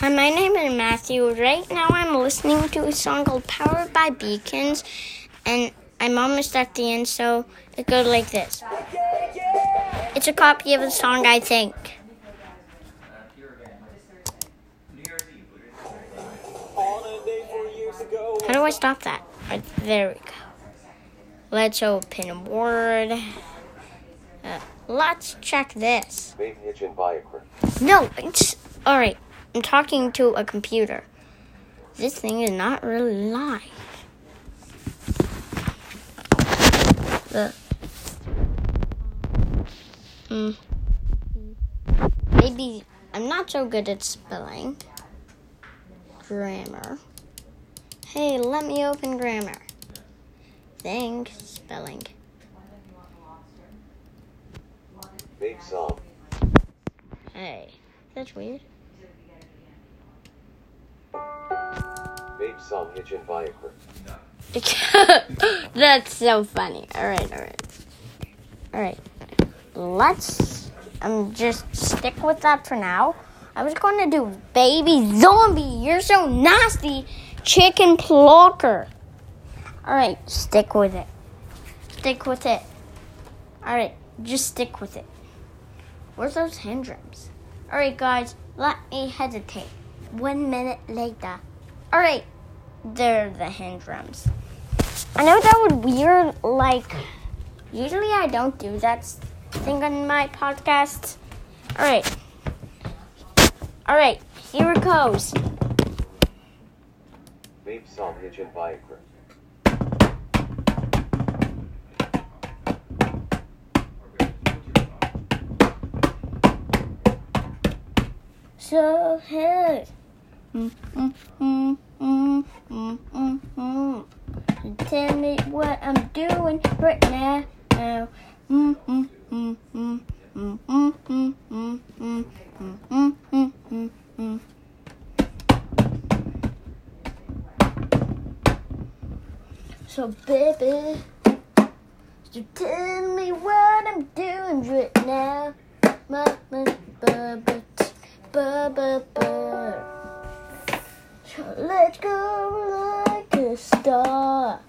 Hi, my name is Matthew. Right now I'm listening to a song called Powered by Beacons, and I'm almost at the end, so it goes like this. It's a copy of the song, I think. How do I stop that? Right, there we go. Let's open a Word. Uh, let's check this. Baby Hitchin Biocre. No, it's all right. I'm talking to a computer. This thing is not really live. The mm, maybe I'm not so good at spelling. Grammar. Hey, let me open grammar. Thanks, spelling. Babe Song. Hey, that's weird. Biocre. That's so funny. All right, all right, all right. Let's um just stick with that for now. I was going to do baby zombie. You're so nasty, chicken plucker. All right, stick with it. Stick with it. All right, just stick with it. Where's those hand drums? All right, guys, let me hesitate. One minute later. All right, they're the hand drums. I know that would weird. Like, usually I don't do that thing on my podcast. All right, all right, here it goes. Babe Song Hitchin Biocre. So hey. Mm, mm, mm, mm, mm, mm, mm. Tell me what I'm doing right now. Mm, mm, mm, mm, mm, mm, mm, mm, mm, mm, mm, mm, mm, mm. So baby, so tell me what I'm doing right now. Ma, ma, ba, ba, t- ba, ba, ba. So let's go like a star.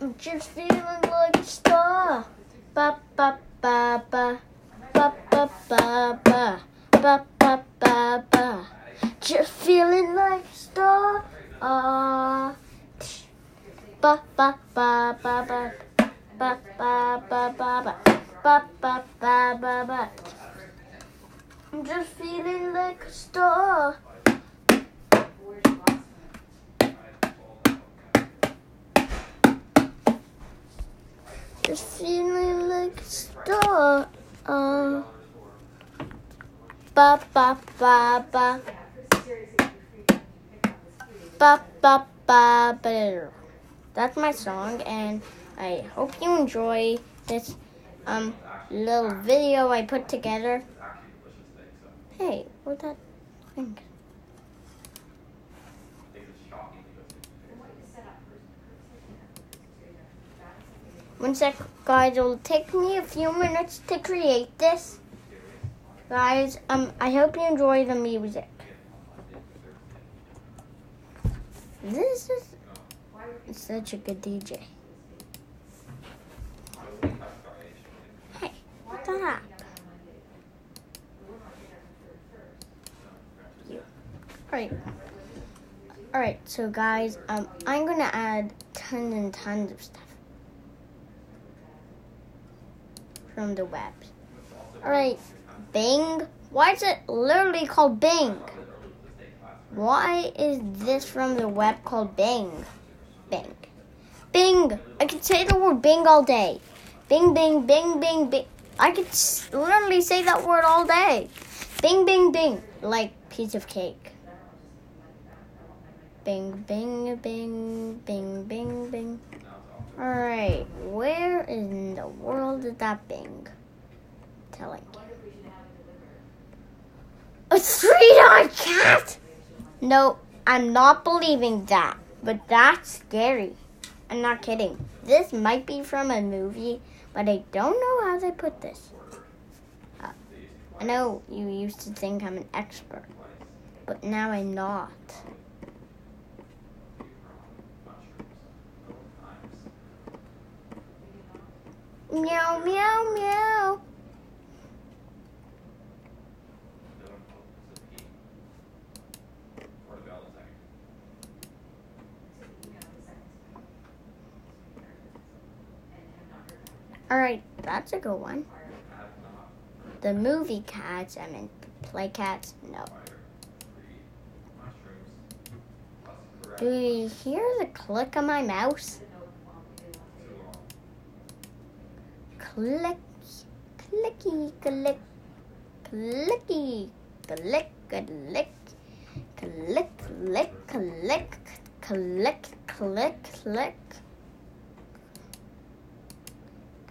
I'm just feeling like a star. Ba, ba, ba, ba. Ba, ba, ba, ba. Ba, ba, ba, ba. Just feeling like a star. Ah. Ba, ba, ba, ba. Ba, ba, ba, ba, ba. Ba, ba, ba, ba, ba. I'm just feeling like a star. Just feeling like a star. Uh, ba ba ba ba. Ba ba ba ba. That's my song, and I hope you enjoy this um little video I put together. Hey, where'd that thing? One sec, guys. It'll take me a few minutes to create this. Guys, um, I hope you enjoy the music. This is such a good DJ. Hey, what the heck? You. Alright. Alright, so guys, um, I'm gonna add tons and tons of stuff from the web. Alright, Bing. Why is it literally called Bing? Why is this from the web called Bing? Bing. Bing. I could say the word Bing all day. Bing, bing, bing, bing, bing. I could literally say that word all day. Bing, bing, bing. Like piece of cake. Bing, bing, bing, bing, bing, bing. Alright, where in the world is that Bing? Telling. A three-eyed cat? No, I'm not believing that. But that's scary. I'm not kidding. This might be from a movie, but I don't know how they put this. Uh, I know you used to think I'm an expert, but now I'm not. Meow, meow, meow. All right, that's a good one. The movie cats, I mean, play cats, no. Do you hear the click of my mouse? Click, clicky, click, clicky, click, click, click, click, click, click, click, click.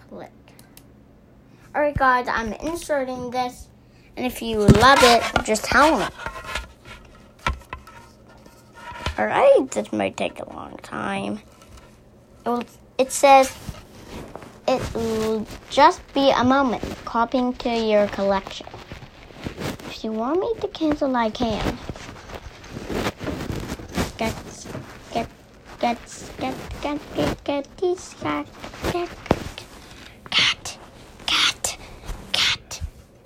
click. Alright guys, I'm inserting this and if you love it, just tell me. Alright, this might take a long time. It, it says it will just be a moment copying to your collection. If you want me to cancel, I can. Get, get, get, get, get, get, get, these, get, get. Cat,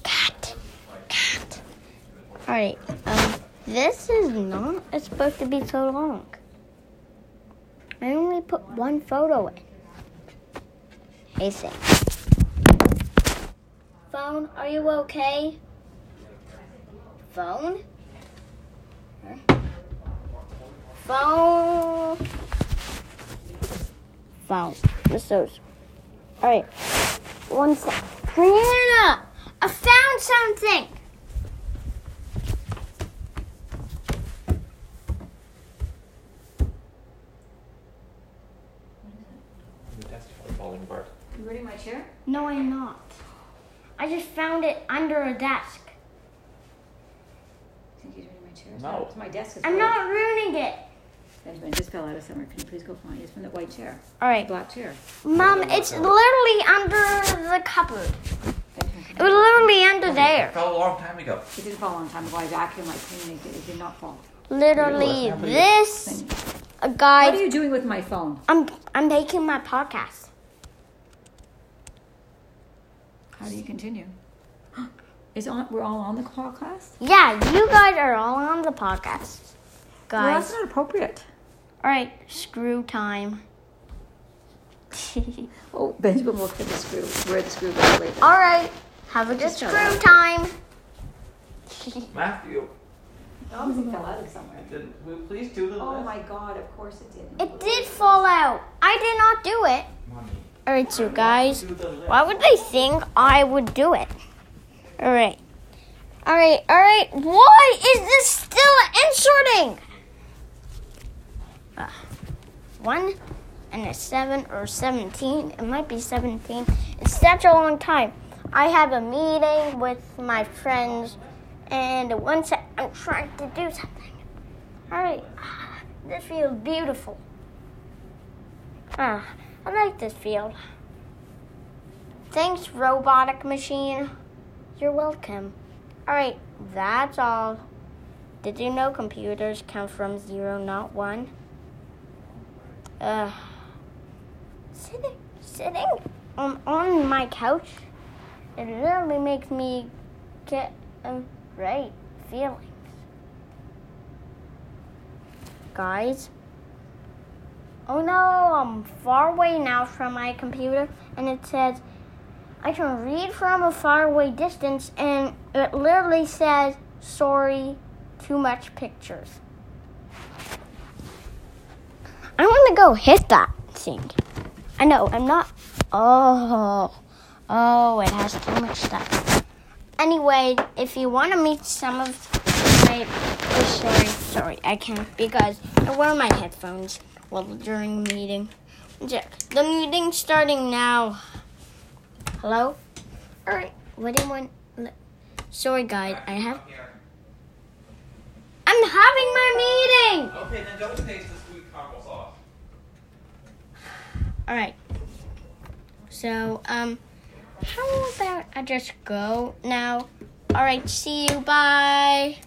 cat, cat. Alright, um, this is not supposed to be so long. I only put one photo in. Phone, are you okay? Phone? Phone. Phone. This is. Alright. One sec. Hannah! I found something! The desk is falling apart. You ready my chair? No, I'm not. I just found it under a desk. Think you're ready my chair? No. It's my desk. Is I'm full. not ruining it. Benjamin it just fell out of somewhere. Can you please go find it? It's from the white chair. Alright. Black chair. Mom, it's literally under the cupboard. Benjamin, It was literally under It there. fell a long time ago. It didn't fall a long time ago. I vacuumed my cleaning it. It did not fall. Literally this Benjamin. uh, What are you doing with my phone? I'm I'm making my podcast. How do you continue? Is on? We're all on the podcast. Yeah, you guys are all on the podcast. Well, that's not appropriate. Alright, screw time. Oh, Benjamin will look for the screw. Where the screw goes later. Alright, have a good Just shut screw up. time. Matthew, Obviously fell out of somewhere. did, will please do the Oh list? my God! Of course it did. It did fall out. I did not do it. Alright, guys, why would they think I would do it? Alright. Alright, alright. Why is this still inserting? Uh, one and a seven or 17. It might be 17. It's such a long time. I have a meeting with my friends, and once I'm trying to do something. Alright. This feels beautiful. Ah, I like this field. Thanks, robotic machine. You're welcome. Alright, that's all. Did you know computers come from zero, not one? Uh, sitting, sitting on, on my couch, it literally makes me get um, right feelings. Guys, oh no, I'm far away now from my computer, and it says I can read from a faraway distance, and it literally says, sorry, too much pictures. I want to go hit that thing. I know, I'm not. Oh, oh, it has too much stuff. Anyway, if you want to meet some of my. Oh, sorry, sorry, I can't because I wear my headphones while during the meeting. The meeting's starting now. Hello? Alright, what do you want? Sorry, guys, I have. I'm having my meeting! Okay, then don't taste the sweet caramel sauce. Alright. So, um, how about I just go now? All right, see you. Bye.